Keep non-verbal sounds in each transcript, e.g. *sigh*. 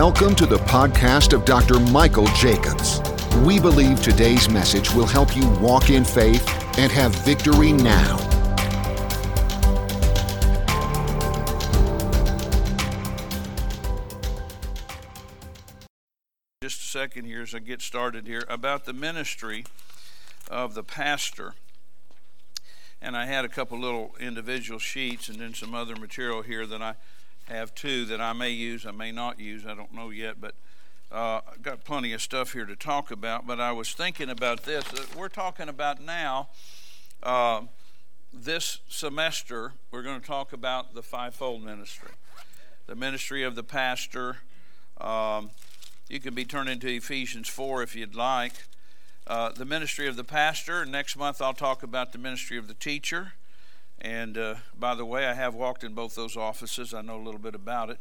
Welcome to the podcast of Dr. Michael Jacobs. We believe today's message will help you walk in faith and have victory now. Just a second here as I get started here about the ministry of the pastor. And I had a couple little individual sheets and then some other material here that I have two that I may use, I may not use, I don't know yet, but uh, I've got plenty of stuff here to talk about. But I was thinking about this. We're talking about now, uh, this semester, we're going to talk about the fivefold ministry, the ministry of the pastor. Um, you can be turned into Ephesians 4 if you'd like. Uh, the ministry of the pastor. Next month, I'll talk about the ministry of the teacher. And uh, by the way, I have walked in both those offices. I know a little bit about it.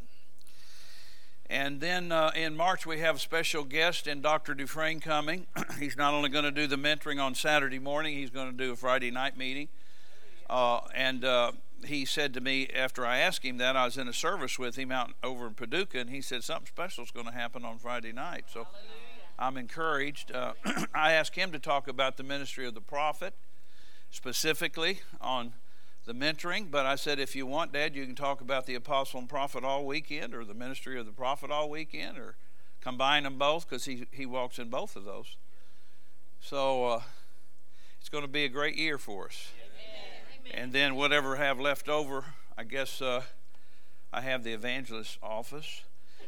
And then uh, in March, we have a special guest in Dr. Dufresne coming. *clears throat* he's not only going to do the mentoring on Saturday morning, he's going to do a Friday night meeting. Uh, and uh, he said to me after I asked him that, I was in a service with him out over in Paducah, and he said something special is going to happen on Friday night. So I'm encouraged. Uh, *clears throat* I asked him to talk about the ministry of the prophet, specifically on the mentoring. But I said, if you want, Dad, you can talk about the apostle and prophet all weekend, or the ministry of the prophet all weekend, or combine them both because he, he walks in both of those. So uh, it's going to be a great year for us. Amen. And then whatever I have left over, I guess uh, I have the evangelist office.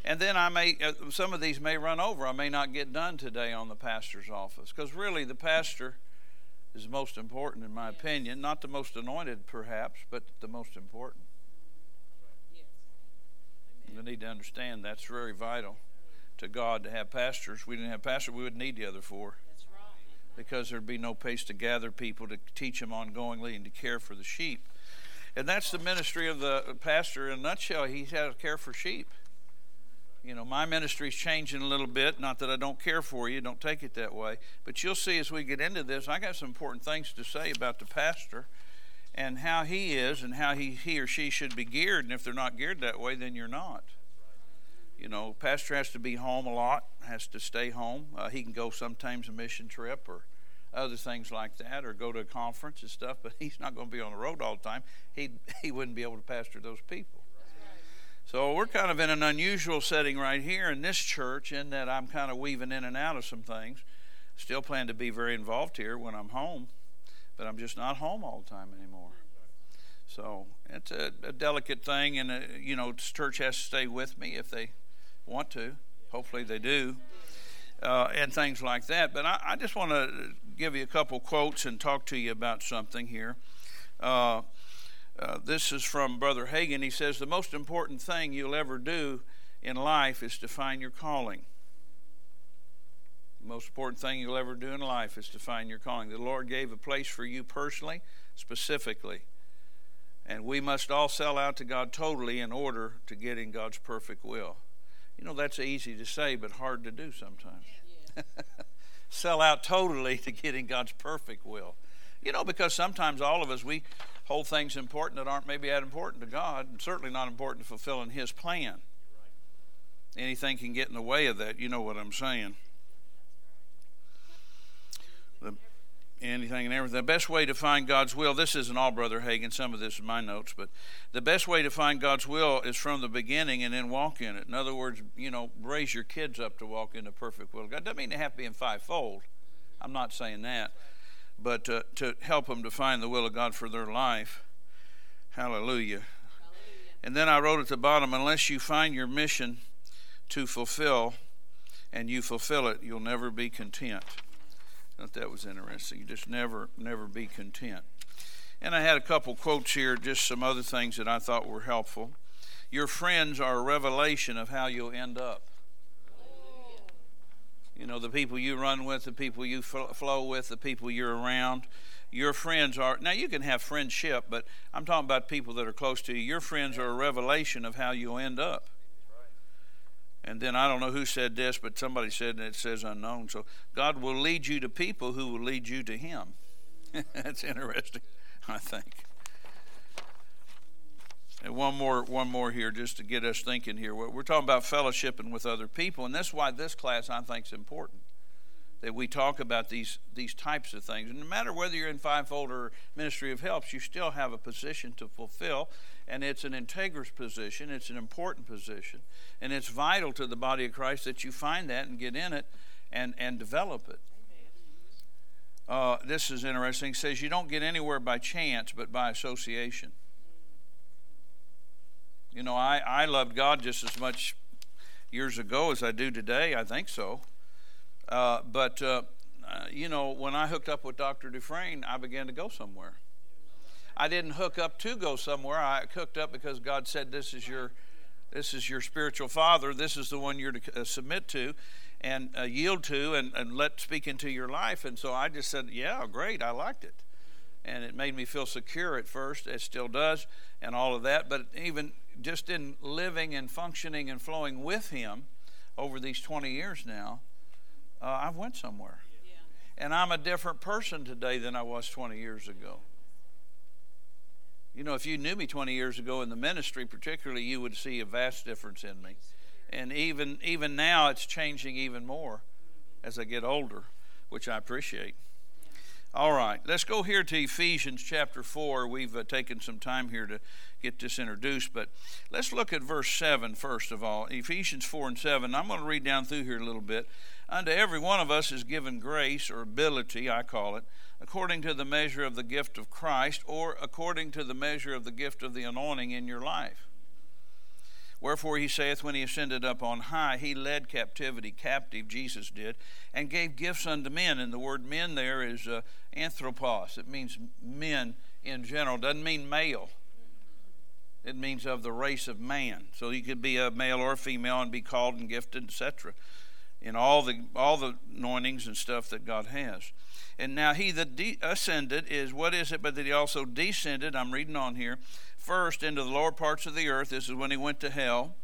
And then I may, uh, some of these may run over. I may not get done today on the pastor's office because really the pastor is most important in my opinion. Not the most anointed, perhaps, but the most important. We need to understand that's very vital to God to have pastors. We didn't have pastors, we wouldn't need the other four. Because there'd be no place to gather people to teach them ongoingly and to care for the sheep. And that's the ministry of the pastor in a nutshell. He has to care for sheep you know, my ministry's changing a little bit. Not that I don't care for you, don't take it that way. But you'll see as we get into this, I got some important things to say about the pastor and how he is and how he, he or she should be geared. And if they're not geared that way, then you're not. You know, pastor has to be home a lot, has to stay home. Uh, he can go sometimes a mission trip or other things like that, or go to a conference and stuff. But *laughs* he's not going to be on the road all the time. He he wouldn't be able to pastor those people. So we're kind of in an unusual setting right here in this church in that I'm kind of weaving in and out of some things. Still plan to be very involved here when I'm home, but I'm just not home all the time anymore. So it's a, a delicate thing, and a, uh, you know, church has to stay with me if they want to. Hopefully they do, uh, and things like that. But I, I just want to give you a couple quotes and talk to you about something here. Uh, uh, this is from Brother Hagin. He says, The most important thing you'll ever do in life is to find your calling. The most important thing you'll ever do in life is to find your calling. The Lord gave a place for you personally, specifically. And we must all sell out to God totally in order to get in God's perfect will. You know, that's easy to say, but hard to do sometimes. Yeah. *laughs* sell out totally to get in God's perfect will. You know, because sometimes all of us, we hold things important that aren't maybe that important to God, and certainly not important to fulfilling His plan. Anything can get in the way of that. You know what I'm saying. The, anything and everything. The best way to find God's will, this isn't all Brother Hagin, some of this is my notes, but the best way to find God's will is from the beginning and then walk in it. In other words, you know, raise your kids up to walk in the perfect will of God. Doesn't mean they have to be in fivefold. I'm not saying that but to, to help them to find the will of God for their life. Hallelujah. Hallelujah. And then I wrote at the bottom unless you find your mission to fulfill and you fulfill it, you'll never be content. I thought that was interesting. You just never, never be content. And I had a couple quotes here, just some other things that I thought were helpful. Your friends are a revelation of how you'll end up. You know, the people you run with, the people you flow with, the people you're around. Your friends are, now you can have friendship, but I'm talking about people that are close to you. Your friends are a revelation of how you'll end up. And then I don't know who said this, but somebody said, and it says unknown. So God will lead you to people who will lead you to Him. *laughs* That's interesting, I think. One more, one more here, just to get us thinking here. We're talking about fellowshipping with other people, and that's why this class I think is important. That we talk about these these types of things. And no matter whether you're in fivefold or ministry of helps, you still have a position to fulfill, and it's an integrous position. It's an important position, and it's vital to the body of Christ that you find that and get in it, and and develop it. Uh, this is interesting. It says you don't get anywhere by chance, but by association. You know, I, I loved God just as much years ago as I do today. I think so. Uh, but, uh, uh, you know, when I hooked up with Dr. Dufresne, I began to go somewhere. I didn't hook up to go somewhere. I hooked up because God said, This is your. This is your spiritual father. This is the one you're to uh, submit to and uh, yield to and, and let speak into your life. And so I just said, Yeah, great. I liked it and it made me feel secure at first. It still does, and all of that. But even just in living and functioning and flowing with Him over these 20 years now, uh, I've went somewhere, yeah. and I'm a different person today than I was 20 years ago. You know, if you knew me 20 years ago in the ministry, particularly, you would see a vast difference in me. And even even now, it's changing even more as I get older, which I appreciate. All right, let's go here to Ephesians chapter 4. We've uh, taken some time here to get this introduced, but let's look at verse 7 first of all. Ephesians 4 and 7. I'm going to read down through here a little bit. Unto every one of us is given grace or ability, I call it, according to the measure of the gift of Christ or according to the measure of the gift of the anointing in your life. Wherefore he saith, When he ascended up on high, he led captivity captive, Jesus did, and gave gifts unto men. And the word men there is uh, anthropos. It means men in general. Doesn't mean male. It means of the race of man. So you could be a male or a female and be called and gifted, etc. In all the all the anointings and stuff that God has. And now he that de- ascended is what is it? But that he also descended. I'm reading on here first into the lower parts of the earth. This is when he went to hell.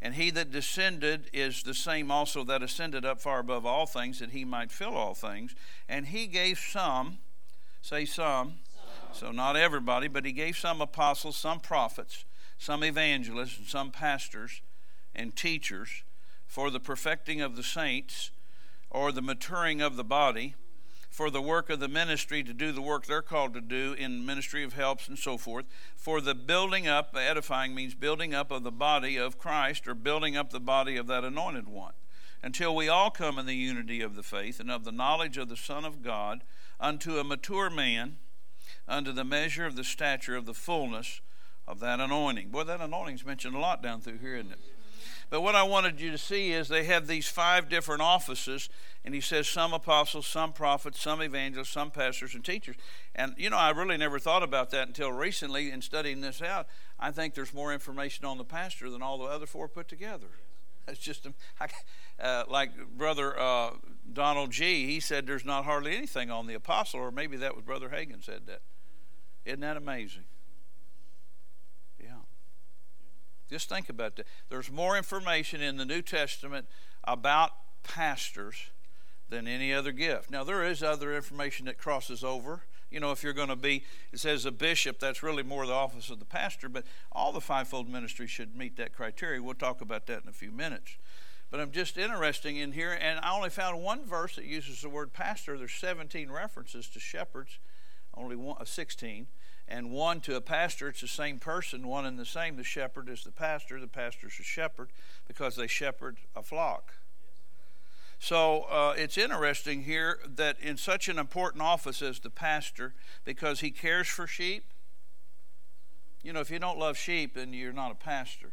And he that descended is the same also that ascended up far above all things, that he might fill all things. And he gave some, say some, some. So not everybody, but he gave some apostles, some prophets, some evangelists, and some pastors and teachers for the perfecting of the saints or the maturing of the body for the work of the ministry to do the work they're called to do in ministry of helps and so forth. For the building up, edifying means building up of the body of Christ or building up the body of that anointed one, until we all come in the unity of the faith and of the knowledge of the Son of God unto a mature man, unto the measure of the stature of the fullness of that anointing. Boy, that anointing's mentioned a lot down through here, isn't it? But what I wanted you to see is they have these five different offices, and he says some apostles, some prophets, some evangelists, some pastors, and teachers. And, you know, I really never thought about that until recently in studying this out. I think there's more information on the pastor than all the other four put together. It's just *laughs* uh, like Brother uh, Donald G. He said there's not hardly anything on the apostle, or maybe that was Brother Hagin said that. Isn't that amazing? Yeah. Just think about that. There's more information in the New Testament about pastors than any other gift. Now, there is other information that crosses over. You know, if you're going to be, it says a bishop, that's really more the office of the pastor, but all the fivefold ministry should meet that criteria. We'll talk about that in a few minutes. But I'm just interesting in here, and I only found one verse that uses the word pastor. There's 17 references to shepherds, only one, uh, 16 and one to a pastor, it's the same person, one and the same. The shepherd is the pastor, the pastor is a shepherd because they shepherd a flock. So uh, it's interesting here that in such an important office as the pastor, because he cares for sheep. You know, if you don't love sheep, then you're not a pastor.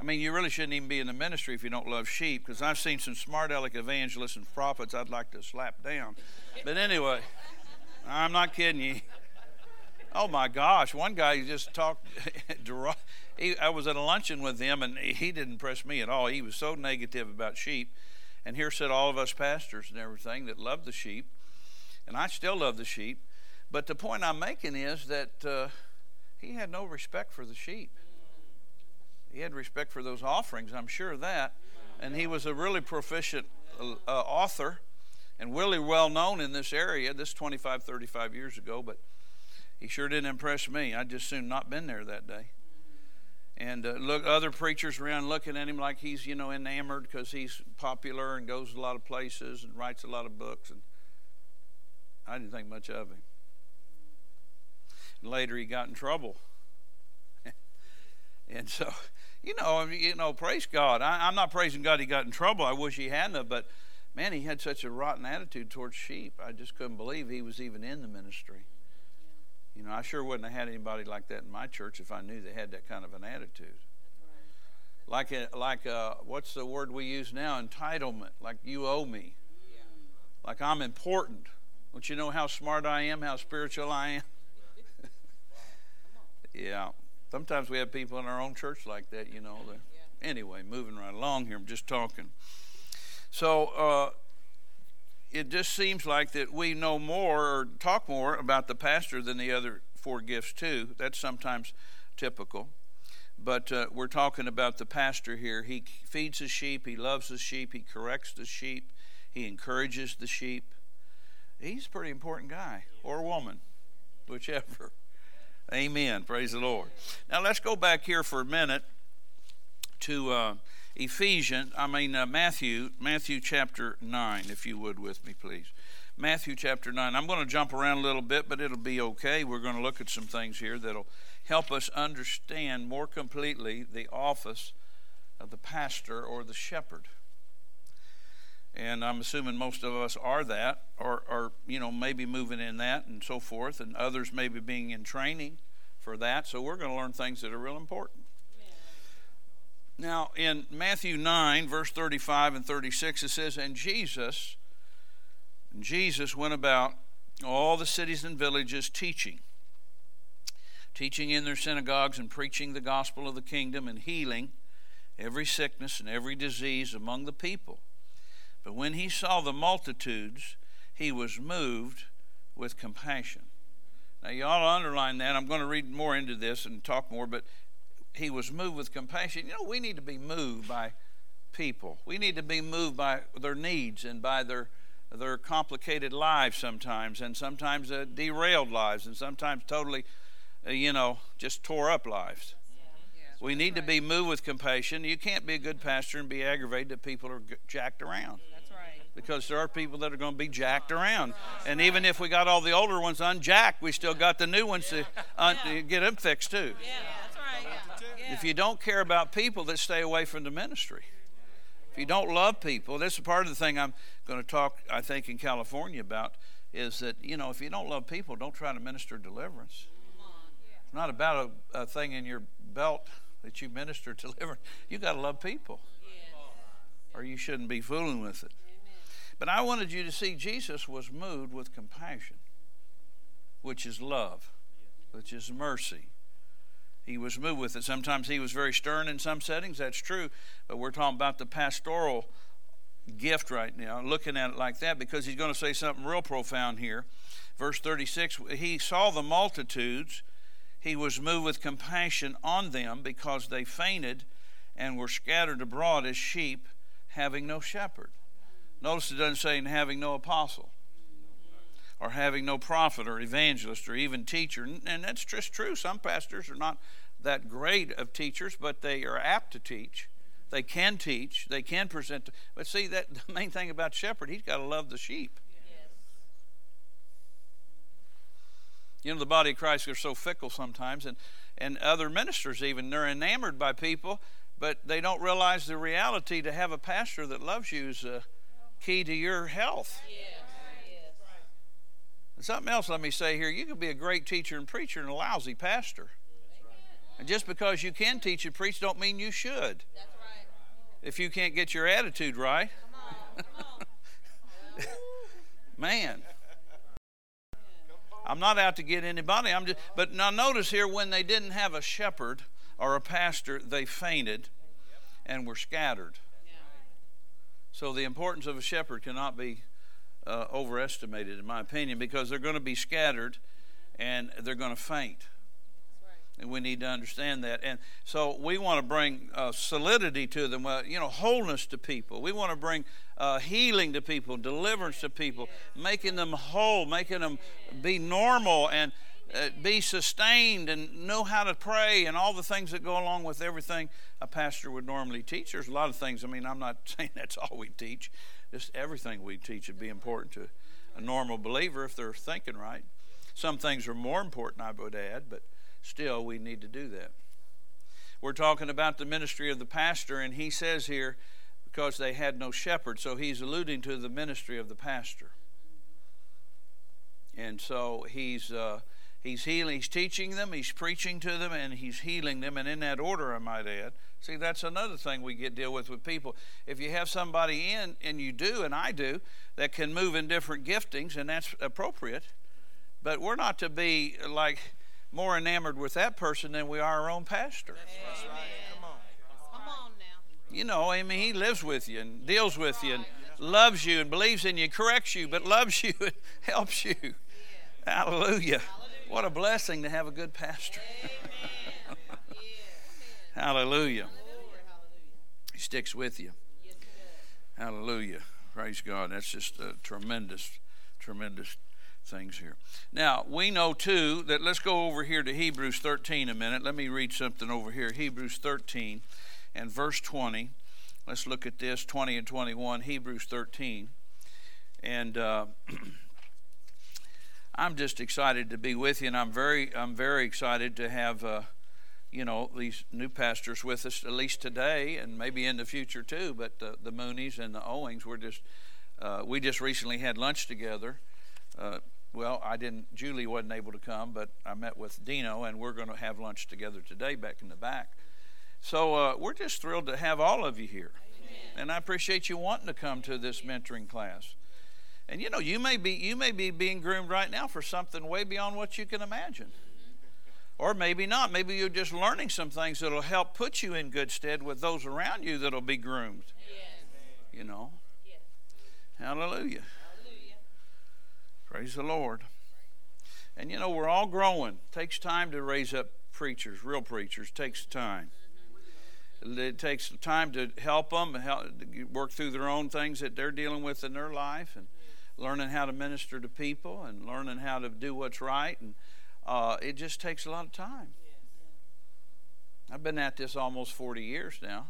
I mean, you really shouldn't even be in the ministry if you don't love sheep, because I've seen some smart aleck evangelists and prophets I'd like to slap down. But anyway, I'm not kidding you. Oh my gosh! One guy just talked. *laughs* he, I was at a luncheon with him, and he didn't impress me at all. He was so negative about sheep. And here said all of us pastors and everything that love the sheep, and I still love the sheep. But the point I'm making is that uh, he had no respect for the sheep. He had respect for those offerings. I'm sure of that. And he was a really proficient uh, author and really well known in this area. This 25, 35 years ago, but he sure didn't impress me. I'd just soon not been there that day. and uh, look other preachers around looking at him like he's you know enamored because he's popular and goes a lot of places and writes a lot of books and i didn't think much of him later he got in trouble *laughs* and so you know you know praise god I, i'm not praising god he got in trouble i wish he hadn't but man he had such a rotten attitude towards sheep i just couldn't believe he was even in the ministry you know, I sure wouldn't have had anybody like that in my church if I knew they had that kind of an attitude. Like, a, like a, what's the word we use now? Entitlement. Like you owe me. Like I'm important. Don't you know how smart I am, how spiritual I am? *laughs* yeah. Sometimes we have people in our own church like that, you know. Anyway, moving right along here, I'm just talking. So, uh, it just seems like that we know more or talk more about the pastor than the other four gifts too. That's sometimes typical. But uh, we're talking about the pastor here. He feeds his sheep, he loves the sheep, he corrects the sheep, he encourages the sheep. He's a pretty important guy or woman, whichever. Amen. Praise the Lord. Now let's go back here for a minute to uh, Ephesians, I mean uh, Matthew, Matthew chapter 9, if you would with me, please. Matthew chapter 9. I'm going to jump around a little bit, but it'll be okay. We're going to look at some things here that'll help us understand more completely the office of the pastor or the shepherd. And I'm assuming most of us are that, or, or you know, maybe moving in that and so forth, and others maybe being in training for that. So we're going to learn things that are real important. Now, in Matthew 9, verse 35 and 36, it says, And Jesus, Jesus went about all the cities and villages teaching, teaching in their synagogues and preaching the gospel of the kingdom and healing every sickness and every disease among the people. But when he saw the multitudes, he was moved with compassion. Now, you ought to underline that. I'm going to read more into this and talk more, but he was moved with compassion. You know, we need to be moved by people. We need to be moved by their needs and by their their complicated lives sometimes, and sometimes uh, derailed lives, and sometimes totally, uh, you know, just tore up lives. we need to be moved with compassion. You can't be a good pastor and be aggravated that people are jacked around. That's right. Because there are people that are going to be jacked around. And even if we got all the older ones unjacked, we still got the new ones to, un- get them fixed too. Yeah, that's right. Yeah. If you don't care about people, then stay away from the ministry. If you don't love people, this is part of the thing I'm going to talk, I think, in California about is that, you know, if you don't love people, don't try to minister deliverance. It's not about a, a thing in your belt that you minister *laughs* deliverance. You got to love people, or you shouldn't be fooling with it. But I wanted you to see Jesus was moved with compassion, which is love, which is mercy, he was moved with it. Sometimes he was very stern in some settings, that's true, but we're talking about the pastoral gift right now, looking at it like that, because he's going to say something real profound here. Verse 36 He saw the multitudes, he was moved with compassion on them because they fainted and were scattered abroad as sheep, having no shepherd. Notice it doesn't say having no apostle or having no prophet or evangelist or even teacher. And that's just true. Some pastors are not that great of teachers, but they are apt to teach. They can teach. They can present. But see, that *laughs* the main thing about shepherd, he's got to love the sheep. You know, the body of Christ are so fickle sometimes, and, and other ministers even, they're enamored by people, but they don't realize the reality to have a pastor that loves you is a key to your health. And something else let me say here you can be a great teacher and preacher and a lousy pastor. And just because you can teach and preach don't mean you should. If you can't get your attitude right. *laughs* Man. I'm not out to get anybody. I'm just but now notice here when they didn't have a shepherd or a pastor, they fainted and were scattered. So the importance of a shepherd cannot be uh, overestimated, in my opinion, because they're going to be scattered and they're going to faint. And we need to understand that. And so we want to bring uh, solidity to them, uh, you know, wholeness to people. We want to bring uh, healing to people, deliverance to people, making them whole, making them be normal. And uh, be sustained and know how to pray and all the things that go along with everything a pastor would normally teach. There's a lot of things. I mean, I'm not *laughs* saying that's all we teach. Just everything we teach would be important to a normal believer if they're thinking right. Some things are more important, I would add, but still, we need to do that. We're talking about the ministry of the pastor, and he says here, because they had no shepherd, so he's alluding to the ministry of the pastor. And so he's. Uh, He's healing, he's teaching them, he's preaching to them, and he's healing them, and in that order, I might add. See, that's another thing we get deal with with people. If you have somebody in, and you do, and I do, that can move in different giftings, and that's appropriate, but we're not to be like more enamored with that person than we are our own pastor. That's right. Come on. Come on now. You know, I mean, he lives with you and deals with you and loves you and believes in you, corrects you, but loves you and *laughs* helps you. Hallelujah. What a blessing to have a good pastor. *laughs* Hallelujah. He sticks with you. Hallelujah. Praise God. That's just a tremendous, tremendous things here. Now, we know too that let's go over here to Hebrews 13 a minute. Let me read something over here. Hebrews 13 and verse 20. Let's look at this 20 and 21. Hebrews 13. And. Uh, *clears throat* I'm just excited to be with you, and I'm very, I'm very excited to have, uh, you know, these new pastors with us at least today, and maybe in the future too. But uh, the Moonies and the Owings, we're just, uh, we just recently had lunch together. Uh, well, I didn't. Julie wasn't able to come, but I met with Dino, and we're going to have lunch together today back in the back. So uh, we're just thrilled to have all of you here, Amen. and I appreciate you wanting to come to this mentoring class. And you know, you may be you may be being groomed right now for something way beyond what you can imagine. Or maybe not. Maybe you're just learning some things that'll help put you in good stead with those around you that'll be groomed. Yes. You know. Yes. Hallelujah. Hallelujah. Praise the Lord. And you know, we're all growing. It takes time to raise up preachers, real preachers. It takes time. Mm-hmm. It takes time to help them, help, work through their own things that they're dealing with in their life, and learning how to minister to people and learning how to do what's right. And uh, it just takes a lot of time. I've been at this almost 40 years now.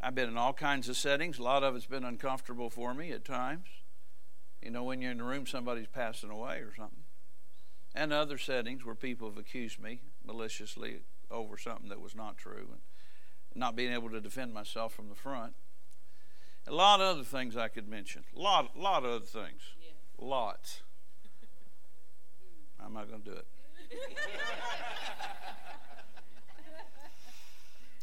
I've been in all kinds of settings. A lot of it's been uncomfortable for me at times. You know, when you're in the room, somebody's passing away or something. And other settings where people have accused me maliciously over something that was not true and not being able to defend myself from the front. A lot of other things I could mention. A lot, lot of other things. Yeah. Lots. I'm not going to do it. *laughs*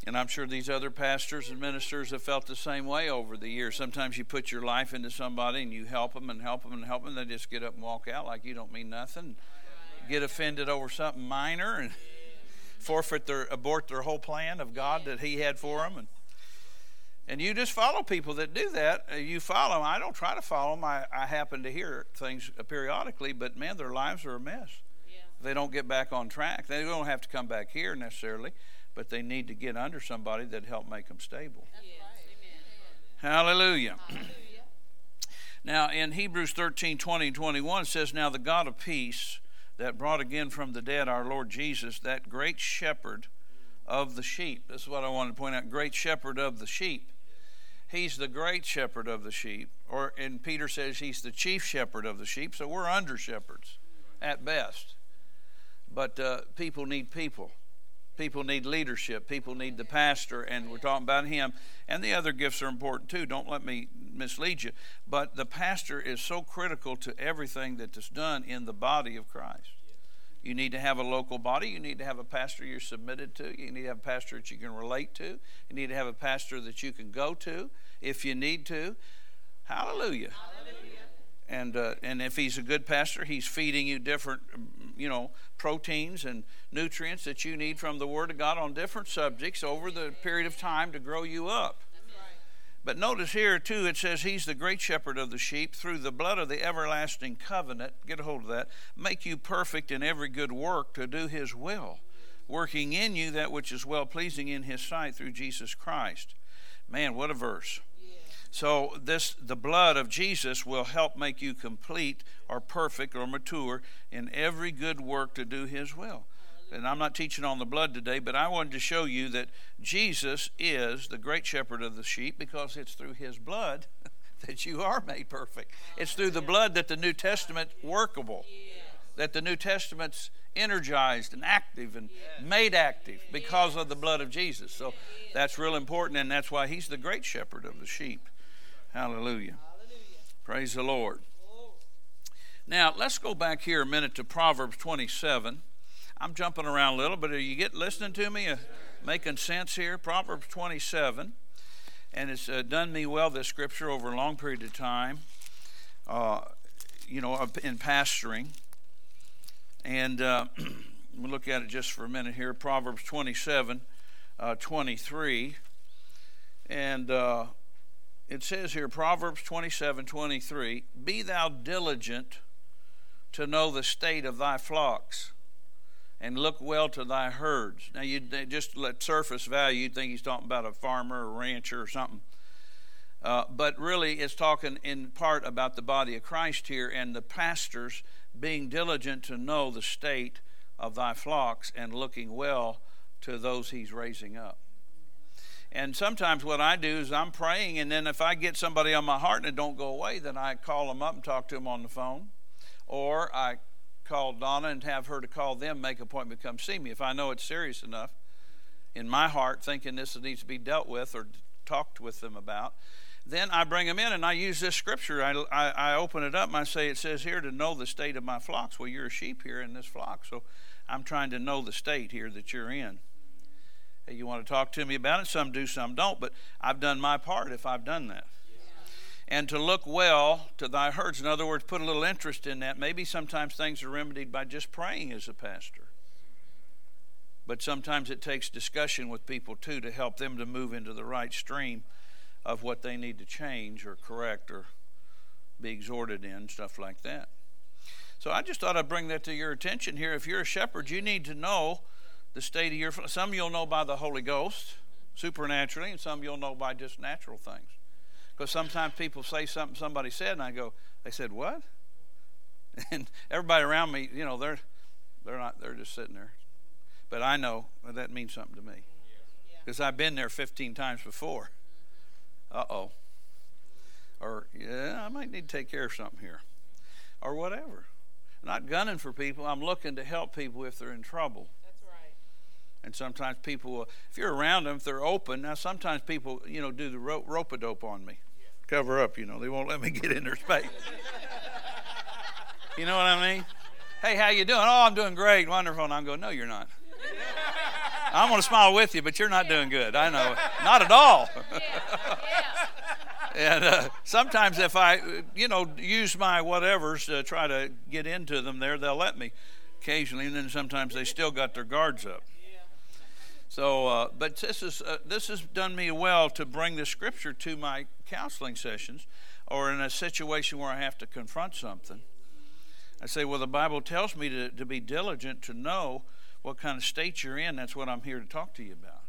and I'm sure these other pastors and ministers have felt the same way over the years. Sometimes you put your life into somebody and you help them and help them and help them. and They just get up and walk out like you don't mean nothing. Get offended over something minor and forfeit their abort their whole plan of God that He had for them. And and you just follow people that do that. Uh, you follow them. I don't try to follow them. I, I happen to hear things periodically, but man, their lives are a mess. Yeah. They don't get back on track. They don't have to come back here necessarily, but they need to get under somebody that help make them stable. Right. Hallelujah. Hallelujah. now, in Hebrews 13 20 and 21, it says, Now the God of peace that brought again from the dead our Lord Jesus, that great shepherd of the sheep. This is what I want to point out great shepherd of the sheep. He's the great shepherd of the sheep. Or and Peter says he's the chief shepherd of the sheep, so we're under shepherds at best. But uh, people need people. People need leadership. People need the pastor, and we're talking about him. And the other gifts are important too. Don't let me mislead you. But the pastor is so critical to everything that is done in the body of Christ. You need to have a local body. You need to have a pastor you're submitted to. You need to have a pastor that you can relate to. You need to have a pastor that you can go to if you need to. Hallelujah. Hallelujah. And uh, and if he's a good pastor, he's feeding you different, you know, proteins and nutrients that you need from the Word of God on different subjects over the period of time to grow you up. But notice here, too, it says, He's the great shepherd of the sheep through the blood of the everlasting covenant. Get a hold of that. Make you perfect in every good work to do His will, working in you that which is well pleasing in His sight through Jesus Christ. Man, what a verse. So this the blood of Jesus will help make you complete or perfect or mature in every good work to do his will. And I'm not teaching on the blood today, but I wanted to show you that Jesus is the great shepherd of the sheep because it's through his blood *laughs* that you are made perfect. It's through the blood that the New Testament workable. That the New Testament's energized and active and made active because of the blood of Jesus. So that's real important, and that's why he's the great shepherd of the sheep. Hallelujah. Praise the Lord. Now, let's go back here a minute to Proverbs 27. I'm jumping around a little, but are you get listening to me? Uh, making sense here? Proverbs 27. And it's uh, done me well, this scripture, over a long period of time, uh, you know, in pastoring. And uh, *clears throat* we'll look at it just for a minute here. Proverbs 27, uh, 23. And uh, it says here, Proverbs 27, 23, Be thou diligent to know the state of thy flocks and look well to thy herds. Now, you just let surface value, you'd think he's talking about a farmer or rancher or something. Uh, but really, it's talking in part about the body of Christ here and the pastors being diligent to know the state of thy flocks and looking well to those he's raising up. And sometimes what I do is I'm praying, and then if I get somebody on my heart and it don't go away, then I call them up and talk to them on the phone, or I call Donna and have her to call them, make an appointment, come see me. If I know it's serious enough in my heart, thinking this needs to be dealt with or talked with them about, then I bring them in and I use this scripture. I, I, I, open it up and I say, It says here to know the state of my flocks. Well, you're a sheep here in this flock, so I'm trying to know the state here that you're in. You want to talk to me about it? Some do, some don't, but I've done my part if I've done that. And to look well to thy herds. In other words, put a little interest in that. Maybe sometimes things are remedied by just praying as a pastor. But sometimes it takes discussion with people too to help them to move into the right stream of what they need to change or correct or be exhorted in, stuff like that. So I just thought I'd bring that to your attention here. If you're a shepherd, you need to know the state of your. Some you'll know by the Holy Ghost, supernaturally, and some you'll know by just natural things. Because sometimes people say something somebody said, and I go, "They said what?" *laughs* And everybody around me, you know, they're they're not. They're just sitting there. But I know that means something to me because I've been there 15 times before uh oh. Or, yeah, I might need to take care of something here. Or whatever. I'm not gunning for people. I'm looking to help people if they're in trouble. That's right. And sometimes people will, if you're around them, if they're open, now sometimes people, you know, do the rope a dope on me. Yeah. Cover up, you know. They won't let me *laughs* get in their space. you know what I mean? Hey, how you doing? Oh, I'm doing great, wonderful. And I'm going, no, you're not. I'm going to smile with you, but you're not doing good. I know. Not at all. and uh, sometimes if I, you know, use my whatevers to try to get into them there, they'll let me occasionally, and then sometimes they still got their guards up. So, uh, but this is uh, this has done me well to bring the scripture to my counseling sessions, or in a situation where I have to confront something. I say, well, the Bible tells me to, to be diligent to know what kind of state you're in, that's what I'm here to talk to you about.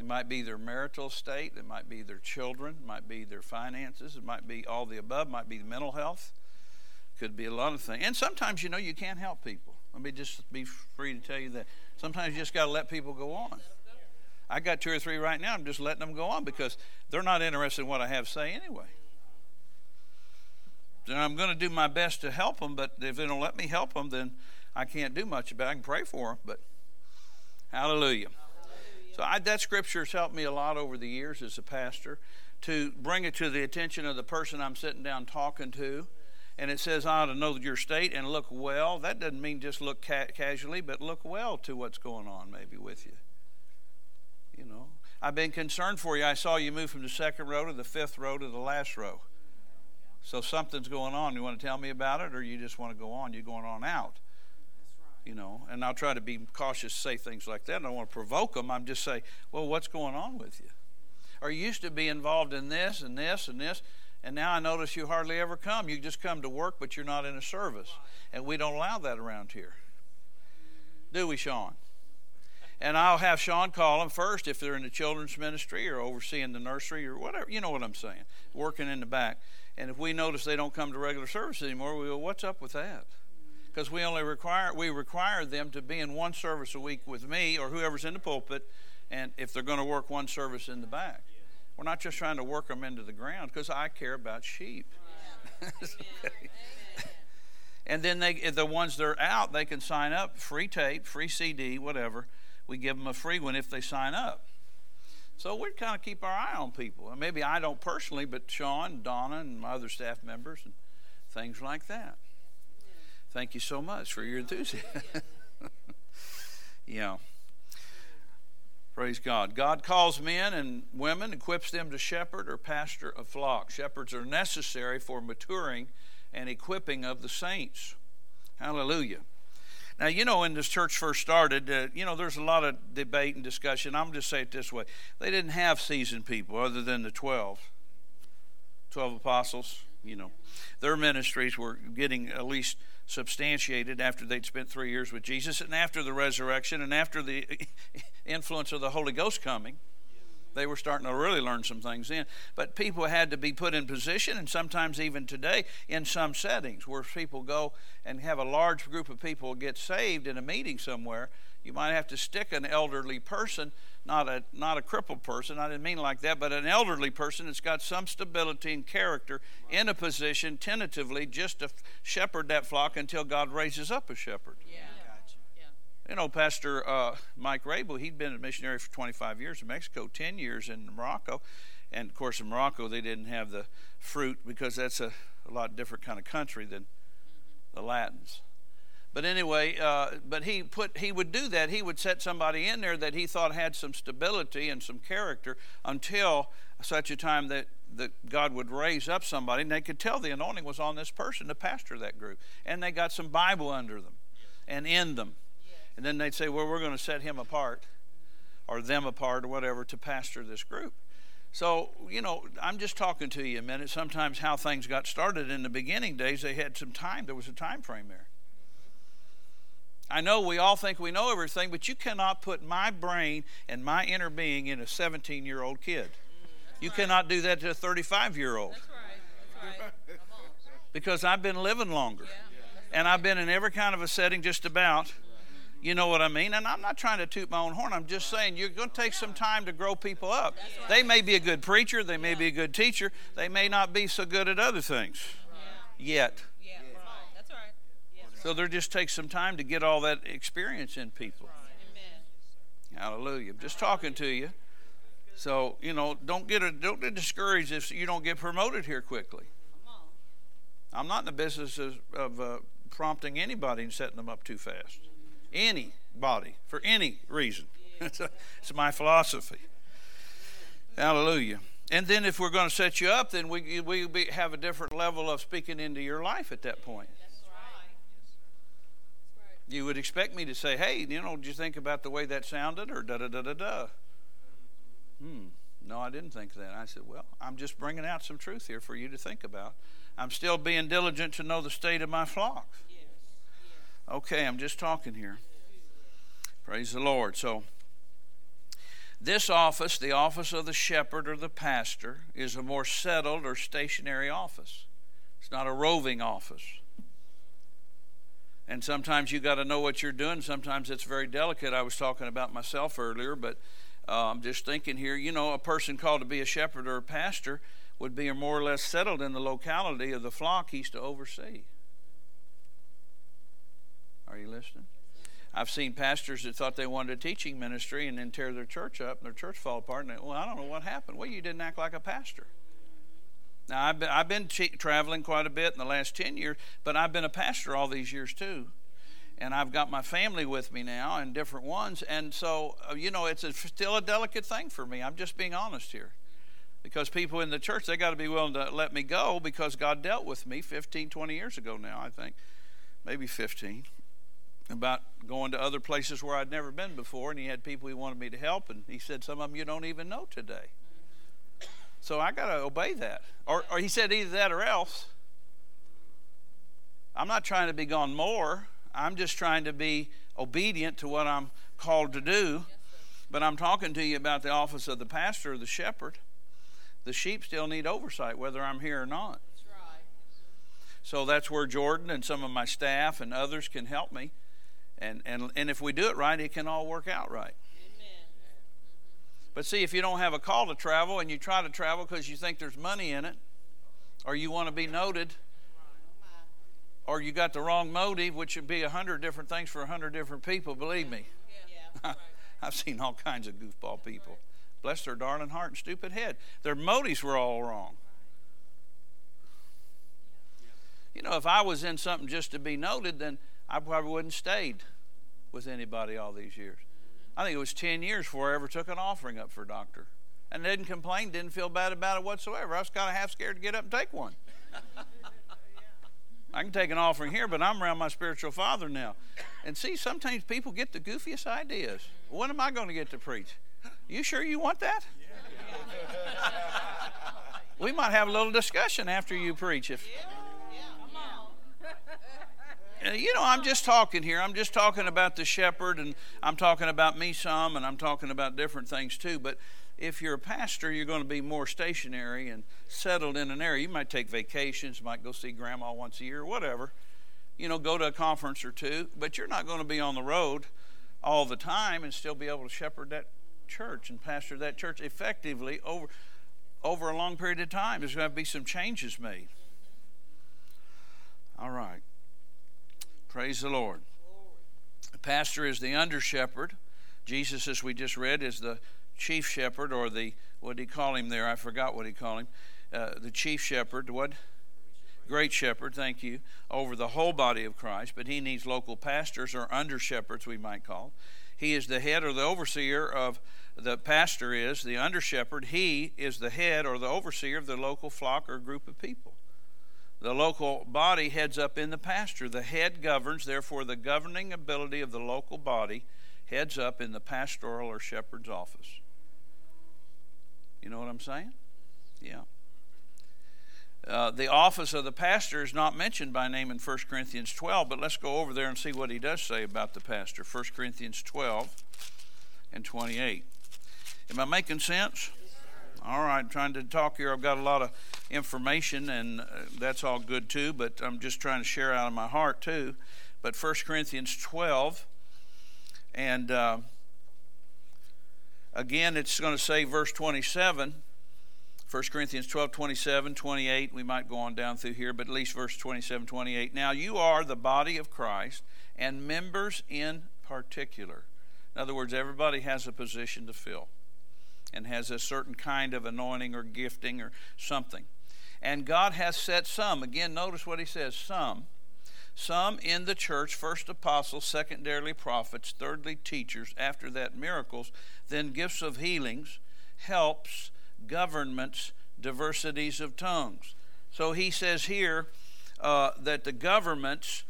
It might be their marital state, it might be their children, it might be their finances, it might be all the above, it might be mental health, It could be a lot of things. And sometimes, you know, you can't help people. Let me just be free to tell you that. Sometimes you just got to let people go on. I got two or three right now. I'm just letting them go on because they're not interested in what I have to say anyway. And I'm going to do my best to help them, but if they don't let me help them, then I can't do much about it. I can pray for them, but hallelujah. So I, that scripture has helped me a lot over the years as a pastor to bring it to the attention of the person I'm sitting down talking to. And it says, I ought to know your state and look well. That doesn't mean just look ca- casually, but look well to what's going on maybe with you. You know, I've been concerned for you. I saw you move from the second row to the fifth row to the last row. So something's going on. You want to tell me about it, or you just want to go on? You're going on out you know, and I'll try to be cautious say things like that. I don't want to provoke them. I'm just say, well, what's going on with you? Or you used to be involved in this and this and this, and now I notice you hardly ever come. You just come to work, but you're not in a service. And we don't allow that around here. Do we, Sean? and I'll have Sean call them first if they're in the children's ministry or overseeing the nursery or whatever. You know what I'm saying? Working in the back. And if we notice they don't come to regular service anymore, we go, "What's up with that?" Because we only require we require them to be in one service a week with me or whoever's in the pulpit, and if they're going to work one service in the back, we're not just trying to work them into the ground because I care about sheep. *laughs* okay. And then they, the ones that are out, they can sign up, free tape, free CD, whatever. We give them a free one if they sign up. So we kind of keep our eye on people. And maybe I don't personally, but Sean, Donna, and my other staff members, and things like that. Thank you so much for your enthusiasm. *laughs* yeah. Praise God. God calls men and women, equips them to shepherd or pastor a flock. Shepherds are necessary for maturing and equipping of the saints. Hallelujah. Now, you know, when this church first started, uh, you know, there's a lot of debate and discussion. I'm just say it this way they didn't have seasoned people other than the 12, 12 apostles. You know, their ministries were getting at least substantiated after they'd spent three years with Jesus and after the resurrection and after the *laughs* influence of the Holy Ghost coming they were starting to really learn some things in. But people had to be put in position, and sometimes even today in some settings where people go and have a large group of people get saved in a meeting somewhere, you might have to stick an elderly person, not a not a crippled person. I didn't mean like that, but an elderly person that's got some stability and character in a position tentatively just to shepherd that flock until God raises up a shepherd. Yeah. You know, Pastor uh, Mike Rabel, he'd been a missionary for 25 years in Mexico, 10 years in Morocco. And of course, in Morocco, they didn't have the fruit because that's a, a lot different kind of country than the Latins. But anyway, uh, but he put he would do that. He would set somebody in there that he thought had some stability and some character until such a time that that God would raise up somebody, and they could tell the anointing was on this person to pastor that group, and they got some Bible under them and in them and then they'd say, well, we're going to set him apart or them apart or whatever to pastor this group. So, you know, I'm just talking to you a minute. Sometimes how things got started in the beginning days, they had some time. There was a time frame there. I know we all think we know everything, but you cannot put my brain and my inner being in a 17 year old kid. Mm, that's you right. cannot do that to a 35 year old. That's right. That's right. *laughs* because I've been living longer. Yeah. And I've been in every kind of a setting just about. You know what I mean? And I'm not trying to toot my own horn. I'm just saying you're going to take some time to grow people up. They may be a good preacher, they may be a good teacher, they may not be so good at other things yet. So there just takes some time to get all that experience in people. Hallelujah. I'm just talking to you. So, you know, don't get a, don't get discouraged if you don't get promoted here quickly. I'm not in the business of, of uh, prompting anybody and setting them up too fast anybody for any reason. *laughs* it's, my philosophy. Hallelujah. And then if we're going to set you up, then we, we be, have a different level of speaking into your life at that point. You would expect me to say, hey, you know, did you think about the way that sounded or da da da da da? Hmm. No, I didn't think that. I said, well, I'm just bringing out some truth here for you to think about. I'm still being diligent to know the state of my flock. Okay, I'm just talking here. Praise the Lord. So, this office, the office of the shepherd or the pastor, is a more settled or stationary office. It's not a roving office. And sometimes you got to know what you're doing. Sometimes it's very delicate. I was talking about myself earlier, but uh, I'm just thinking here, you know, a person called to be a shepherd or a pastor would be more or less settled in the locality of the flock he's to oversee. Are you listening? I've seen pastors that thought they wanted a teaching ministry and then tear their church up and their church fall apart. And they, well, I don't know what happened. Well, you didn't act like a pastor. Now, I've been, I've been traveling quite a bit in the last 10 years, but I've been a pastor all these years too. And I've got my family with me now and different ones. And so, uh, you know, it's a, still a delicate thing for me. I'm just being honest here. Because people in the church, they got to be willing to let me go because God dealt with me 15, 20 years ago now, I think. Maybe 15 about going to other places where I'd never been before, and he had people he wanted me to help, and he said, Some of them you don't even know today. So I got to obey that. Or, or he said, Either that or else. I'm not trying to be gone more. I'm just trying to be obedient to what I'm called to do. But I'm talking to you about the office of the pastor or the shepherd. The sheep still need oversight, whether I'm here or not. So that's where Jordan and some of my staff and others can help me. And, and, and if we do it right, it can all work out right. But see, if you don't have a call to travel and you try to travel because you think there's money in it, or you want to be noted, or you got the wrong motive, which would be a hundred different things for a hundred different people, believe me. *laughs* I've seen all kinds of goofball people. Bless their darling heart and stupid head. Their motives were all wrong. You know, if I was in something just to be noted, then I probably wouldn't have stayed with anybody all these years. I think it was 10 years before I ever took an offering up for a doctor. And didn't complain, didn't feel bad about it whatsoever. I was kind of half scared to get up and take one. I can take an offering here, but I'm around my spiritual father now. And see, sometimes people get the goofiest ideas. When am I going to get to preach? You sure you want that? we might have a little discussion after you preach if Uh, you know, I'm just talking here. I'm just talking about the shepherd, and I'm talking about me some, and I'm talking about different things too. But if you're a pastor, you're going to be more stationary and settled in an area. You might take vacations, might go see grandma once a year, whatever. You know, go to a conference or two, but you're not going to be on the road all the time and still be able to shepherd that church and pastor that church effectively over over a long period of time. There's going to be some changes made. All right. Praise the Lord. The pastor is the under shepherd. Jesus, as we just read, is the chief shepherd, or the, what did he call him there? I forgot what he called him. Uh, the chief shepherd, what? Great shepherd, thank you, over the whole body of Christ, but he needs local pastors or under shepherds, we might call. He is the head or the overseer of the pastor is the under shepherd. He is the head or the overseer of the local flock or group of people. The local body heads up in the pasture. The head governs, therefore, the governing ability of the local body heads up in the pastoral or shepherd's office. You know what I'm saying? Yeah. Uh, the office of the pastor is not mentioned by name in 1 Corinthians 12, but let's go over there and see what he does say about the pastor. 1 Corinthians 12 and 28. Am I making sense? All right, trying to talk here. I've got a lot of information, and uh, that's all good too, but I'm just trying to share out of my heart too. But 1 Corinthians 12, and uh, again, it's going to say verse 27. 1 Corinthians 12, 27, 28. We might go on down through here, but at least verse 27, 28. Now you are the body of Christ and members in particular. In other words, everybody has a position to fill and has a certain kind of anointing or gifting or something. And God has set some, again, notice what he says some, some in the church, first apostles, secondarily prophets, thirdly teachers, after that miracles, then gifts of healings, helps, governments, diversities of tongues. So he says here uh, that the governments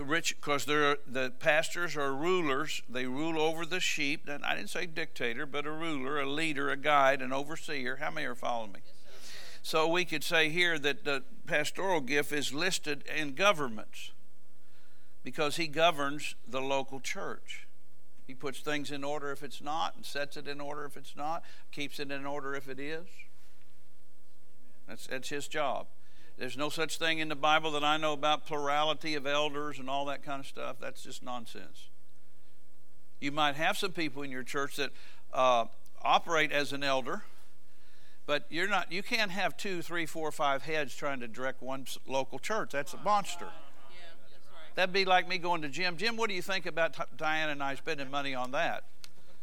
rich because they're the pastors are rulers. They rule over the sheep. And i didn't say dictator but a ruler a leader a guide an overseer. How many are following me? So we could say here that the pastoral gift is listed in governments because he governs the local church. He puts things in order if it's not and sets it in order if it's not keeps it in order if it is. That's, that's his job there's no such thing in the Bible that I know about plurality of elders and all that kind of stuff. That's just nonsense. You might have some people in your church that uh, operate as an elder, but you're not. You can't have two, three, four, five heads trying to direct one local church. That's a monster. That'd be like me going to Jim. Jim, what do you think about Diane and I spending money on that?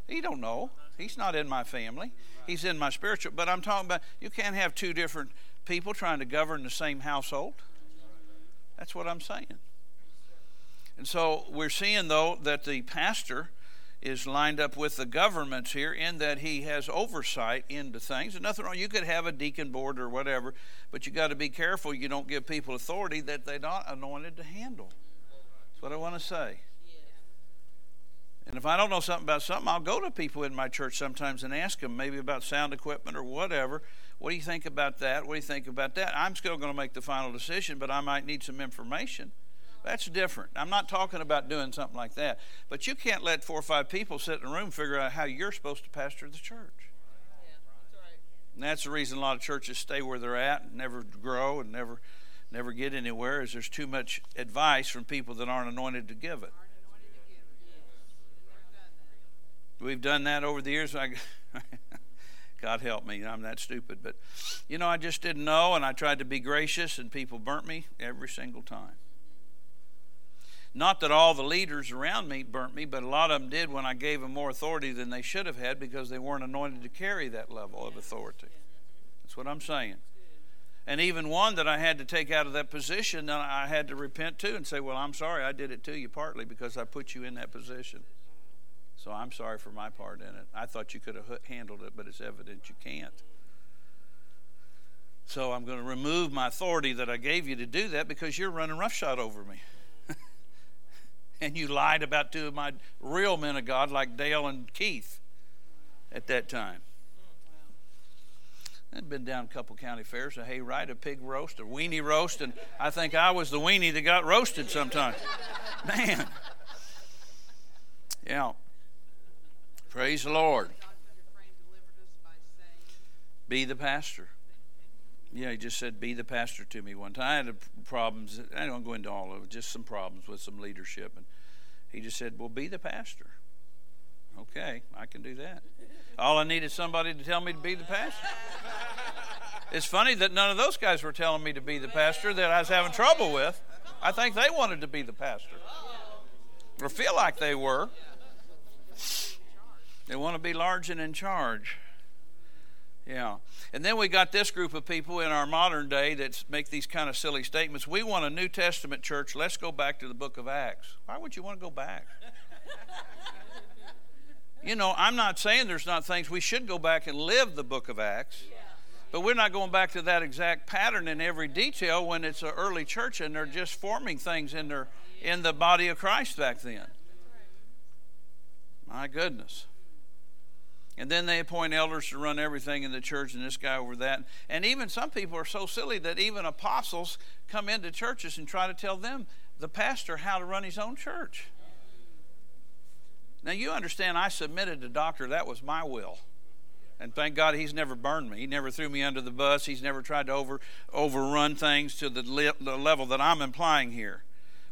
He don't know. He's not in my family. He's in my spiritual. But I'm talking about you can't have two different people trying to govern the same household. That's what I'm saying. And so we're seeing, though, that the pastor is lined up with the governments here in that he has oversight into things. And nothing wrong. You could have a deacon board or whatever, but you got to be careful you don't give people authority that they're not anointed to handle. That's what I want to say. And if I don't know something about something, I'll go to people in my church sometimes and ask them maybe about sound equipment or whatever. What do you think about that? What do you think about that? I'm still going to make the final decision, but I might need some information. That's different. I'm not talking about doing something like that. But you can't let four or five people sit in a room figure out how you're supposed to pastor the church. And that's the reason a lot of churches stay where they're at and never grow and never never get anywhere is there's too much advice from people that aren't anointed to give it. We've done that over the years. *laughs* God help me, I'm that stupid. But, you know, I just didn't know, and I tried to be gracious, and people burnt me every single time. Not that all the leaders around me burnt me, but a lot of them did when I gave them more authority than they should have had because they weren't anointed to carry that level of authority. That's what I'm saying. And even one that I had to take out of that position, I had to repent to and say, Well, I'm sorry, I did it to you partly because I put you in that position. So I'm sorry for my part in it. I thought you could have handled it, but it's evident you can't. So I'm going to remove my authority that I gave you to do that because you're running roughshod over me. *laughs* and you lied about two of my real men of God, like Dale and Keith, at that time. I'd been down a couple county fairs, a hayride, a pig roast, a weenie roast, and I think I was the weenie that got roasted sometimes. Man. Yeah. Praise the Lord. Be the pastor. Yeah, he just said, Be the pastor to me one time. I had problems. I don't go into all of it, just some problems with some leadership. And he just said, Well, be the pastor. Okay, I can do that. All I need is somebody to tell me to be the pastor. It's funny that none of those guys were telling me to be the pastor that I was having trouble with. I think they wanted to be the pastor, or feel like they were. They want to be large and in charge. Yeah. And then we got this group of people in our modern day that make these kind of silly statements. We want a New Testament church. Let's go back to the book of Acts. Why would you want to go back? *laughs* you know, I'm not saying there's not things we should go back and live the book of Acts. But we're not going back to that exact pattern in every detail when it's an early church and they're just forming things in their in the body of Christ back then. My goodness. And then they appoint elders to run everything in the church, and this guy over that. And even some people are so silly that even apostles come into churches and try to tell them, the pastor, how to run his own church. Now, you understand, I submitted to doctor, that was my will. And thank God he's never burned me. He never threw me under the bus. He's never tried to over, overrun things to the, li- the level that I'm implying here,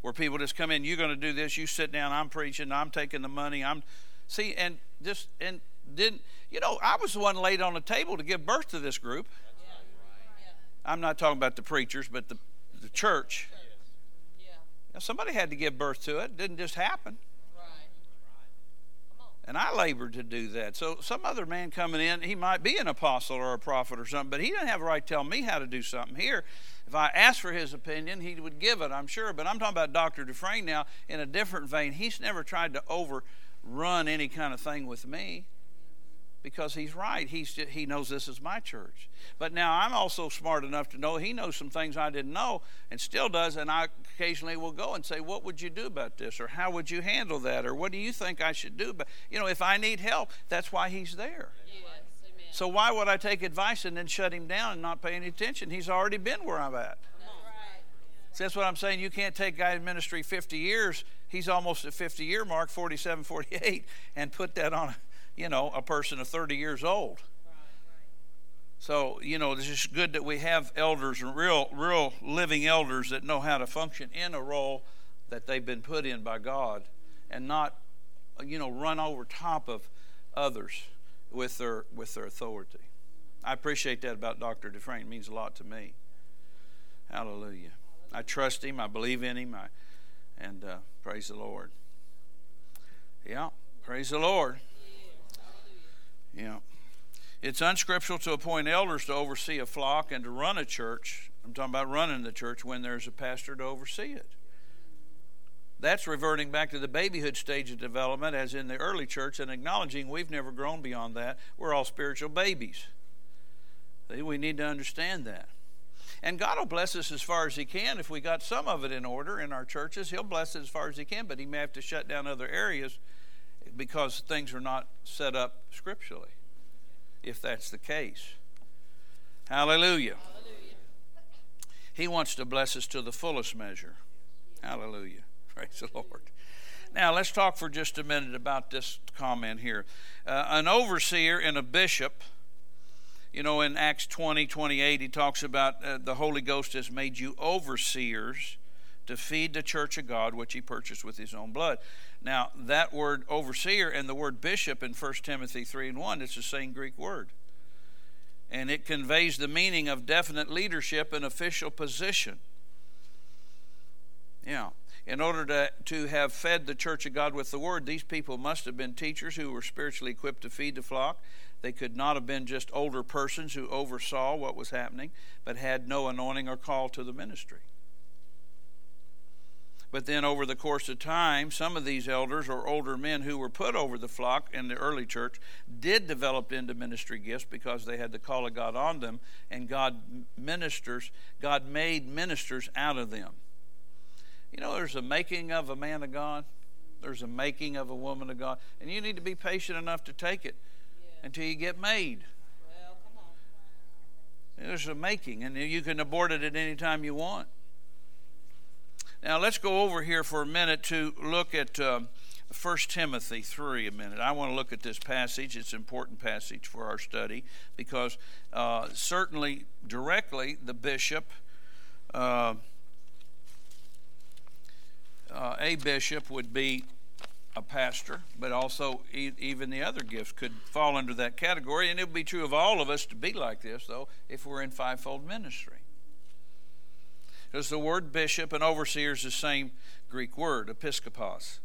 where people just come in, you're going to do this, you sit down, I'm preaching, I'm taking the money, I'm. See, and just, and didn't you know i was the one laid on the table to give birth to this group. I'm not talking about the preachers but the, the church. Now, somebody had to give birth to it. it didn't just happen. And i labored to do that. So some other man coming in he might be an apostle or a prophet or something but he doesn't have a right to tell me how to do something here. If i asked for his opinion he would give it i'm sure. But i'm talking about dr dufresne now in a different vein. He's never tried to overrun any kind of thing with me because he's right. He's he knows this is my church. But now I'm also smart enough to know he knows some things I didn't know and still does. And I occasionally will go and say, What would you do about this? Or how would you handle that? Or what do you think I should do? But, you know, if I need help, that's why he's there. Yes, so why would I take advice and then shut him down and not pay any attention? He's already been where I'm at. So that's what I'm saying. You can't take guy in ministry 50 years. He's almost at 50 year mark, 47, 48, and put that on a you know, a person of 30 years old. So, you know, it's just good that we have elders and real, real living elders that know how to function in a role that they've been put in by God and not, you know, run over top of others with their, with their authority. I appreciate that about Dr. Dufresne. It means a lot to me. Hallelujah. I trust him. I believe in him. I, and uh, praise the Lord. Yeah, praise the Lord. Yeah. It's unscriptural to appoint elders to oversee a flock and to run a church. I'm talking about running the church when there's a pastor to oversee it. That's reverting back to the babyhood stage of development, as in the early church, and acknowledging we've never grown beyond that. We're all spiritual babies. We need to understand that. And God will bless us as far as He can. If we got some of it in order in our churches, He'll bless it as far as He can, but He may have to shut down other areas because things are not set up scripturally, if that's the case. Hallelujah. Hallelujah. He wants to bless us to the fullest measure. Hallelujah. *laughs* Praise the Lord. Now, let's talk for just a minute about this comment here. Uh, an overseer and a bishop, you know, in Acts 20 28, he talks about uh, the Holy Ghost has made you overseers to feed the church of God, which he purchased with his own blood. Now, that word overseer and the word bishop in 1 Timothy 3 and 1, it's the same Greek word. And it conveys the meaning of definite leadership and official position. Yeah. In order to, to have fed the church of God with the word, these people must have been teachers who were spiritually equipped to feed the flock. They could not have been just older persons who oversaw what was happening, but had no anointing or call to the ministry. But then, over the course of time, some of these elders or older men who were put over the flock in the early church did develop into ministry gifts because they had the call of God on them, and God ministers, God made ministers out of them. You know, there's a making of a man of God, there's a making of a woman of God, and you need to be patient enough to take it yeah. until you get made. Well, there's a making, and you can abort it at any time you want. Now, let's go over here for a minute to look at uh, 1 Timothy 3 a minute. I want to look at this passage. It's an important passage for our study because uh, certainly, directly, the bishop, uh, uh, a bishop would be a pastor, but also e- even the other gifts could fall under that category. And it would be true of all of us to be like this, though, if we're in fivefold ministry because the word bishop and overseer is the same Greek word, episkopos.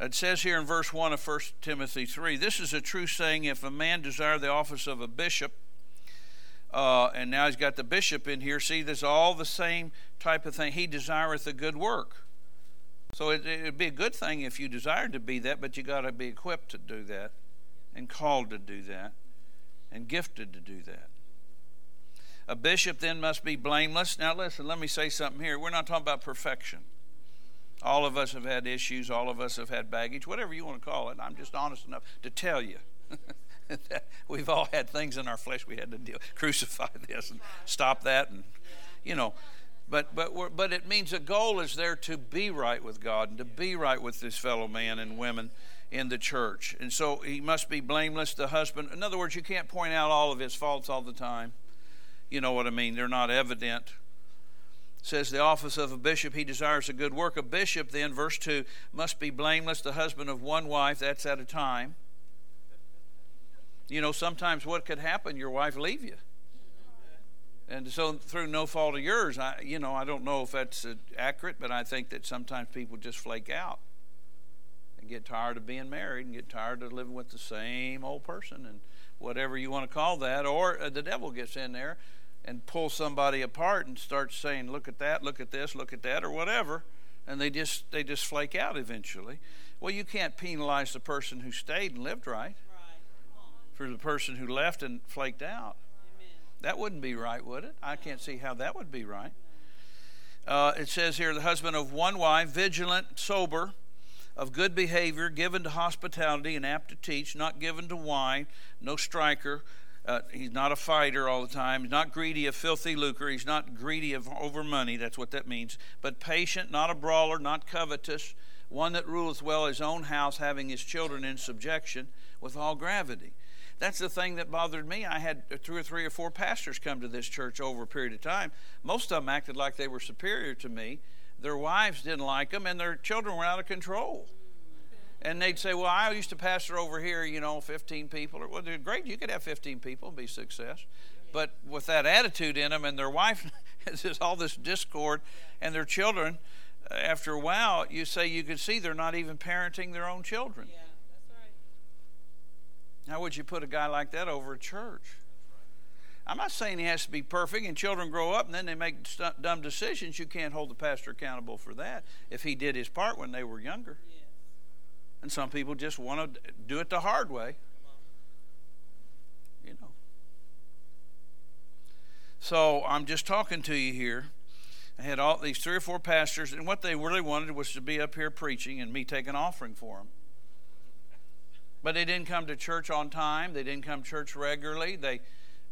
It says here in verse 1 of 1 Timothy 3 this is a true saying if a man desire the office of a bishop, uh, and now he's got the bishop in here, see, there's all the same type of thing. He desireth a good work. So it, would be a good thing if you desired to be that, but you got to be equipped to do that, and called to do that, and gifted to do that. A bishop then must be blameless. Now, listen, let me say something here. We're not talking about perfection. All of us have had issues, all of us have had baggage, whatever you want to call it. I'm just honest enough to tell you. *laughs* that we've all had things in our flesh we had to deal *laughs* crucify this and stop that and you know but but but it means a goal is there to be right with God and to be right with this fellow man and women in the church and so he must be blameless the husband in other words you can't point out all of his faults all the time you know what I mean, they're not evident. It says the office of a bishop, he desires a good work. A bishop, then, verse 2, must be blameless, the husband of one wife, that's at a time. You know, sometimes what could happen, your wife leave you. And so, through no fault of yours, I, you know, I don't know if that's uh, accurate, but I think that sometimes people just flake out and get tired of being married and get tired of living with the same old person and whatever you want to call that. Or uh, the devil gets in there and pull somebody apart and start saying, "Look at that, look at this, look at that," or whatever, and they just they just flake out eventually. Well, you can't penalize the person who stayed and lived right, right. for the person who left and flaked out. Amen. That wouldn't be right, would it? I can't see how that would be right. Uh, it says here, the husband of one wife, vigilant, sober, of good behavior, given to hospitality, and apt to teach, not given to wine, no striker uh, he's not a fighter all the time. He's not greedy of filthy lucre. He's not greedy of over money. That's what that means. But patient, not a brawler, not covetous, one that ruleth well his own house, having his children in subjection with all gravity. That's the thing that bothered me. I had two or three or four pastors come to this church over a period of time. Most of them acted like they were superior to me. Their wives didn't like them, and their children were out of control and they'd say, "Well, I used to pastor over here, you know, 15 people." Or, well, great, you could have 15 people and be success, but with that attitude in them, and their wife *laughs* has all this discord, and their children, after a while, you say you can see they're not even parenting their own children. Yeah, that's right. How would you put a guy like that over a church? I'm not saying he has to be perfect and children grow up and then they make dumb decisions. You can't hold the pastor accountable for that if he did his part when they were younger. Yeah. And some people just want to do it the hard way. You know. So I'm just talking to you here. I had all these three or four pastors, and what they really wanted was to be up here preaching and me take an offering for them. But they didn't come to church on time. They didn't come to church regularly. They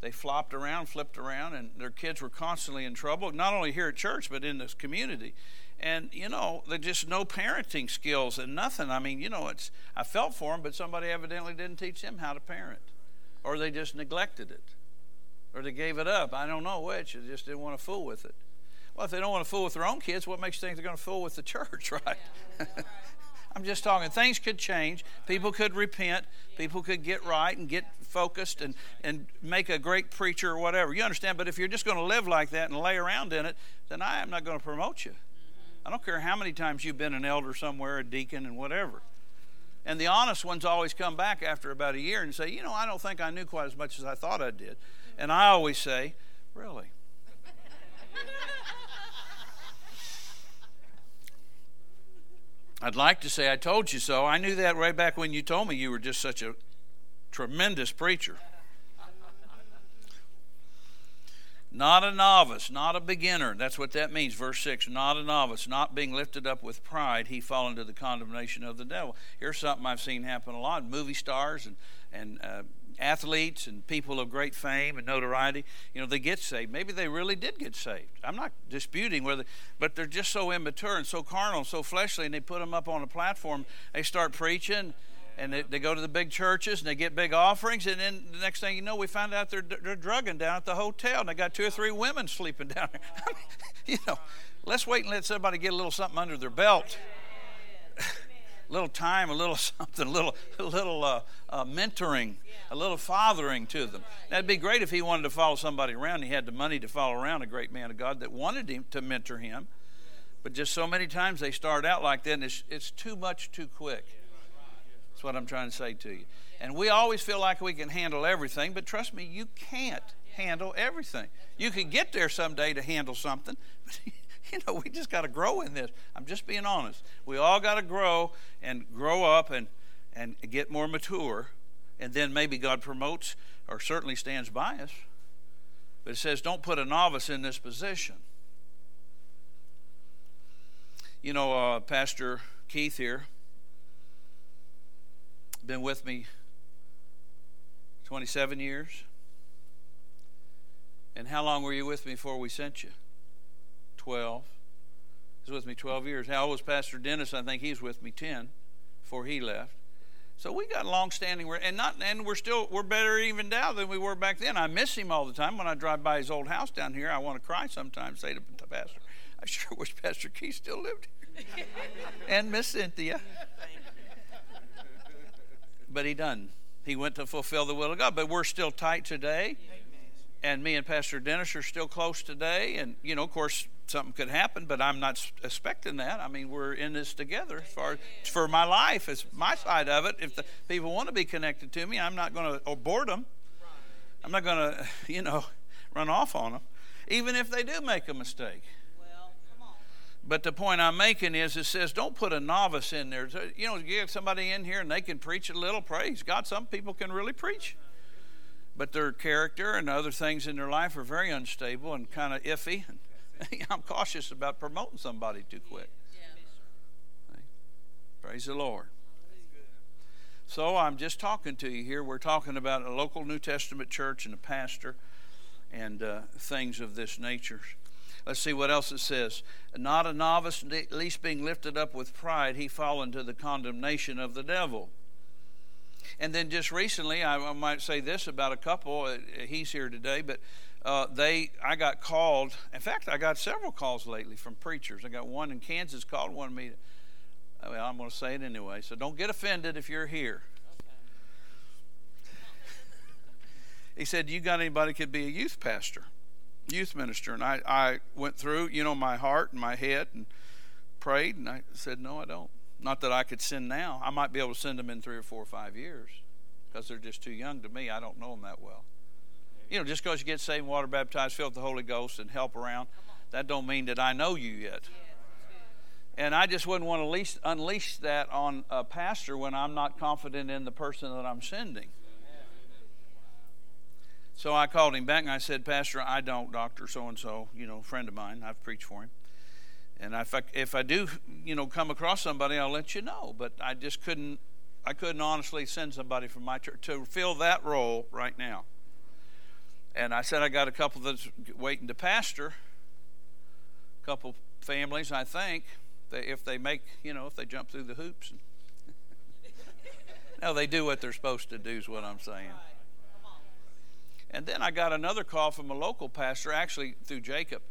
they flopped around, flipped around, and their kids were constantly in trouble, not only here at church, but in this community. And you know they just no parenting skills and nothing. I mean you know it's i felt for them but somebody evidently didn't teach them how to parent. Or they just neglected it. Or they gave it up. I don't know which. They just didn't want to fool with it. Well if they don't want to fool with their own kids what makes you think they're going to fool with the *laughs* church right? *laughs* I'm just talking things could change. People could repent. People could get right and get focused and, and make a great preacher or whatever. You understand but if you're just going to live like that and lay around in it then i am not going to promote you I don't care how many times you've been an elder somewhere, a deacon, and whatever. And the honest ones always come back after about a year and say, You know, I don't think I knew quite as much as I thought I did. And I always say, Really? I'd like to say I told you so. I knew that right back when you told me you were just such a tremendous preacher. Not a novice, not a beginner. That's what that means. Verse 6 Not a novice, not being lifted up with pride, he fall into the condemnation of the devil. Here's something I've seen happen a lot movie stars and, and uh, athletes and people of great fame and notoriety. You know, they get saved. Maybe they really did get saved. I'm not disputing whether, but they're just so immature and so carnal and so fleshly, and they put them up on a platform. They start preaching and they, they, go to the big churches and they get big offerings. And then the next thing you know we find out they're, they're drugging down at the hotel. And they got two or three women sleeping down there. *laughs* You know let's wait and let somebody get a little something under their belt. A *laughs* little time a little *laughs* something a little a little uh, uh, mentoring a little fathering to them. That'd be great if he wanted to follow somebody around. He had the money to follow around a great man of god that wanted him to mentor him. But just so many times they start out like that and it's, it's too much too quick that's what I'm trying to say to you. And we always feel like we can handle everything, but trust me, you can't handle everything. You can get there someday to handle something, *laughs* but you know, we just got to grow in this. I'm just being honest. We all got to grow and grow up and, and get more mature, and then maybe God promotes or certainly stands by us. But it says, don't put a novice in this position. You know, uh, Pastor Keith here been with me 27 years. And how long were you with me before we sent you? 12. He was with me 12 years. How old was Pastor Dennis? I think he's with me 10 before he left. So we got long standing and not and we're still we're better even now than we were back then. I miss him all the time. When I drive by his old house down here, I want to cry sometimes, say to the pastor, I sure wish Pastor Keith still lived here. *laughs* and Miss Cynthia but he done. He went to fulfill the will of God. But we're still tight today. And me and Pastor Dennis are still close today. And, you know, of course, something could happen, but I'm not expecting that. I mean, we're in this together as far as for my life, it's my side of it. If the people want to be connected to me, I'm not going to abort them. I'm not going to, you know, run off on them, even if they do make a mistake. But the point I'm making is it says don't put a novice in there. You know, you get somebody in here and they can preach a little. Praise God. Some people can really preach. But their character and other things in their life are very unstable and kind of iffy. *laughs* I'm cautious about promoting somebody too quick. Praise the Lord. So I'm just talking to you here. We're talking about a local New Testament church and a pastor and uh, things of this nature. Let's see what else it says. Not a novice, at least being lifted up with pride, he fall into the condemnation of the devil. And then just recently, I, might say this about a couple. Uh, he's here today, but uh, they, I got called. In fact, I got several calls lately from preachers. I got one in Kansas called, wanted me. To, well, I'm going to say it anyway. So don't get offended if you're here. he said, "You got anybody could be a youth pastor?" Youth minister. And I, I went through, you know, my heart and my head and prayed, and I said, No, I don't. Not that I could send now. I might be able to send them in three or four or five years because they're just too young to me. I don't know them that well. You know, just because you get saved, water baptized, filled with the Holy Ghost, and help around, that don't mean that I know you yet. And I just wouldn't want to unleash, unleash that on a pastor when I'm not confident in the person that I'm sending. So I called him back and I said, Pastor, I don't, Doctor so and so, you know, friend of mine. I've preached for him. And if I, if I do, you know, come across somebody, I'll let you know. But I just couldn't, I couldn't honestly send somebody from my church to fill that role right now. And I said I got a couple that's waiting to pastor, a couple families, I think, they, if they make, you know, if they jump through the hoops. *laughs* no, they do what they're supposed to do, is what I'm saying. And then I got another call from a local pastor, actually through Jacob,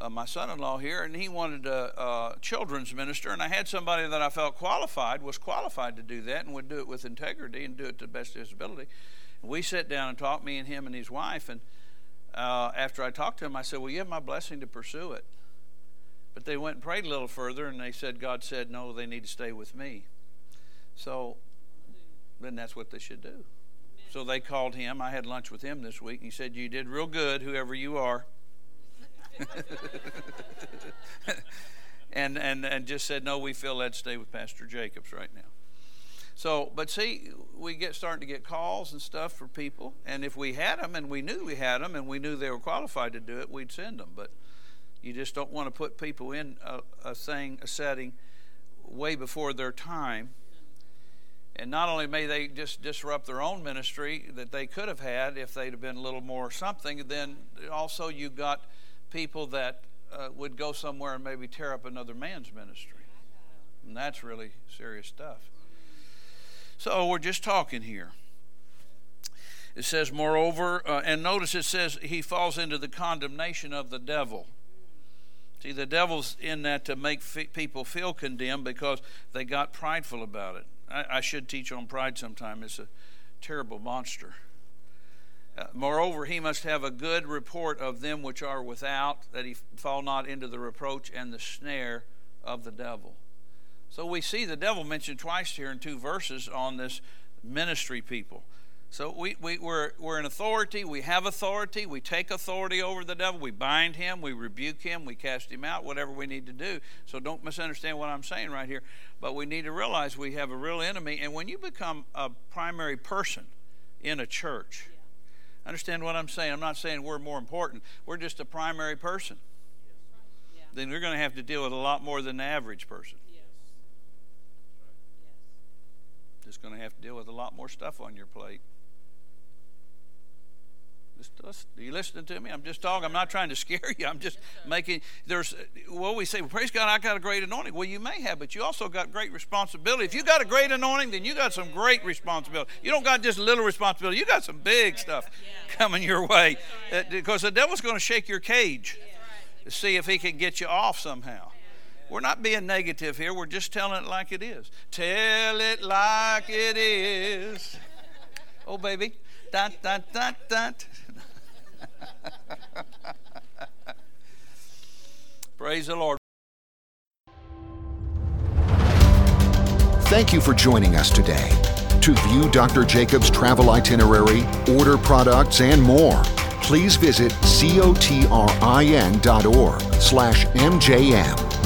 uh, my son in law here, and he wanted a, a, children's minister. And I had somebody that I felt qualified, was qualified to do that, and would do it with integrity and do it to the best of his ability. And we sat down and talked, me and him and his wife. And uh, after I talked to him, I said, Well, you have my blessing to pursue it. But they went and prayed a little further, and they said, God said, No, they need to stay with me. So then that's what they should do. So they called him. I had lunch with him this week, and he said, You did real good, whoever you are. *laughs* and, and, and just said, No, we feel led to stay with Pastor Jacobs right now. So, but see, we get starting to get calls and stuff for people, and if we had them and we knew we had them and we knew they were qualified to do it, we'd send them. But you just don't want to put people in a, a thing, a setting, way before their time and not only may they just disrupt their own ministry that they could have had if they'd have been a little more something, then also you've got people that uh, would go somewhere and maybe tear up another man's ministry. And that's really serious stuff. So we're just talking here. It says, moreover, uh, and notice it says he falls into the condemnation of the devil. See, the devil's in that to make people feel condemned because they got prideful about it. I, I should teach on pride sometime. It's a terrible monster. Uh, moreover, he must have a good report of them which are without, that he fall not into the reproach and the snare of the devil. So we see the devil mentioned twice here in two verses on this ministry people. So we, we, we're, we're in authority. We have authority. We take authority over the devil. We bind him. We rebuke him. We cast him out, whatever we need to do. So don't misunderstand what I'm saying right here. But we need to realize we have a real enemy. And when you become a primary person in a church, yeah. understand what I'm saying. I'm not saying we're more important, we're just a primary person. Yeah. Then you're going to have to deal with a lot more than the average person. Yes. Just going to have to deal with a lot more stuff on your plate. Are you listening to me? I'm just talking. I'm not trying to *laughs* scare you. I'm just making. There's. Well, we say, well, praise God, I got a great anointing. Well, you may have, but you also got great responsibility. If you got a great anointing, then you got some great responsibility. You don't got just a little responsibility. You got some big stuff coming your way, uh, because the devil's going to shake your cage to see if he can get you off somehow. We're not being negative here. We're just telling it like it is. Tell it like it is. Oh, baby. Dun, dun, dun, dun. *laughs* Praise the Lord. Thank you for joining us today. To view Dr. Jacobs' travel itinerary, order products, and more, please visit cotrin.org slash mjm.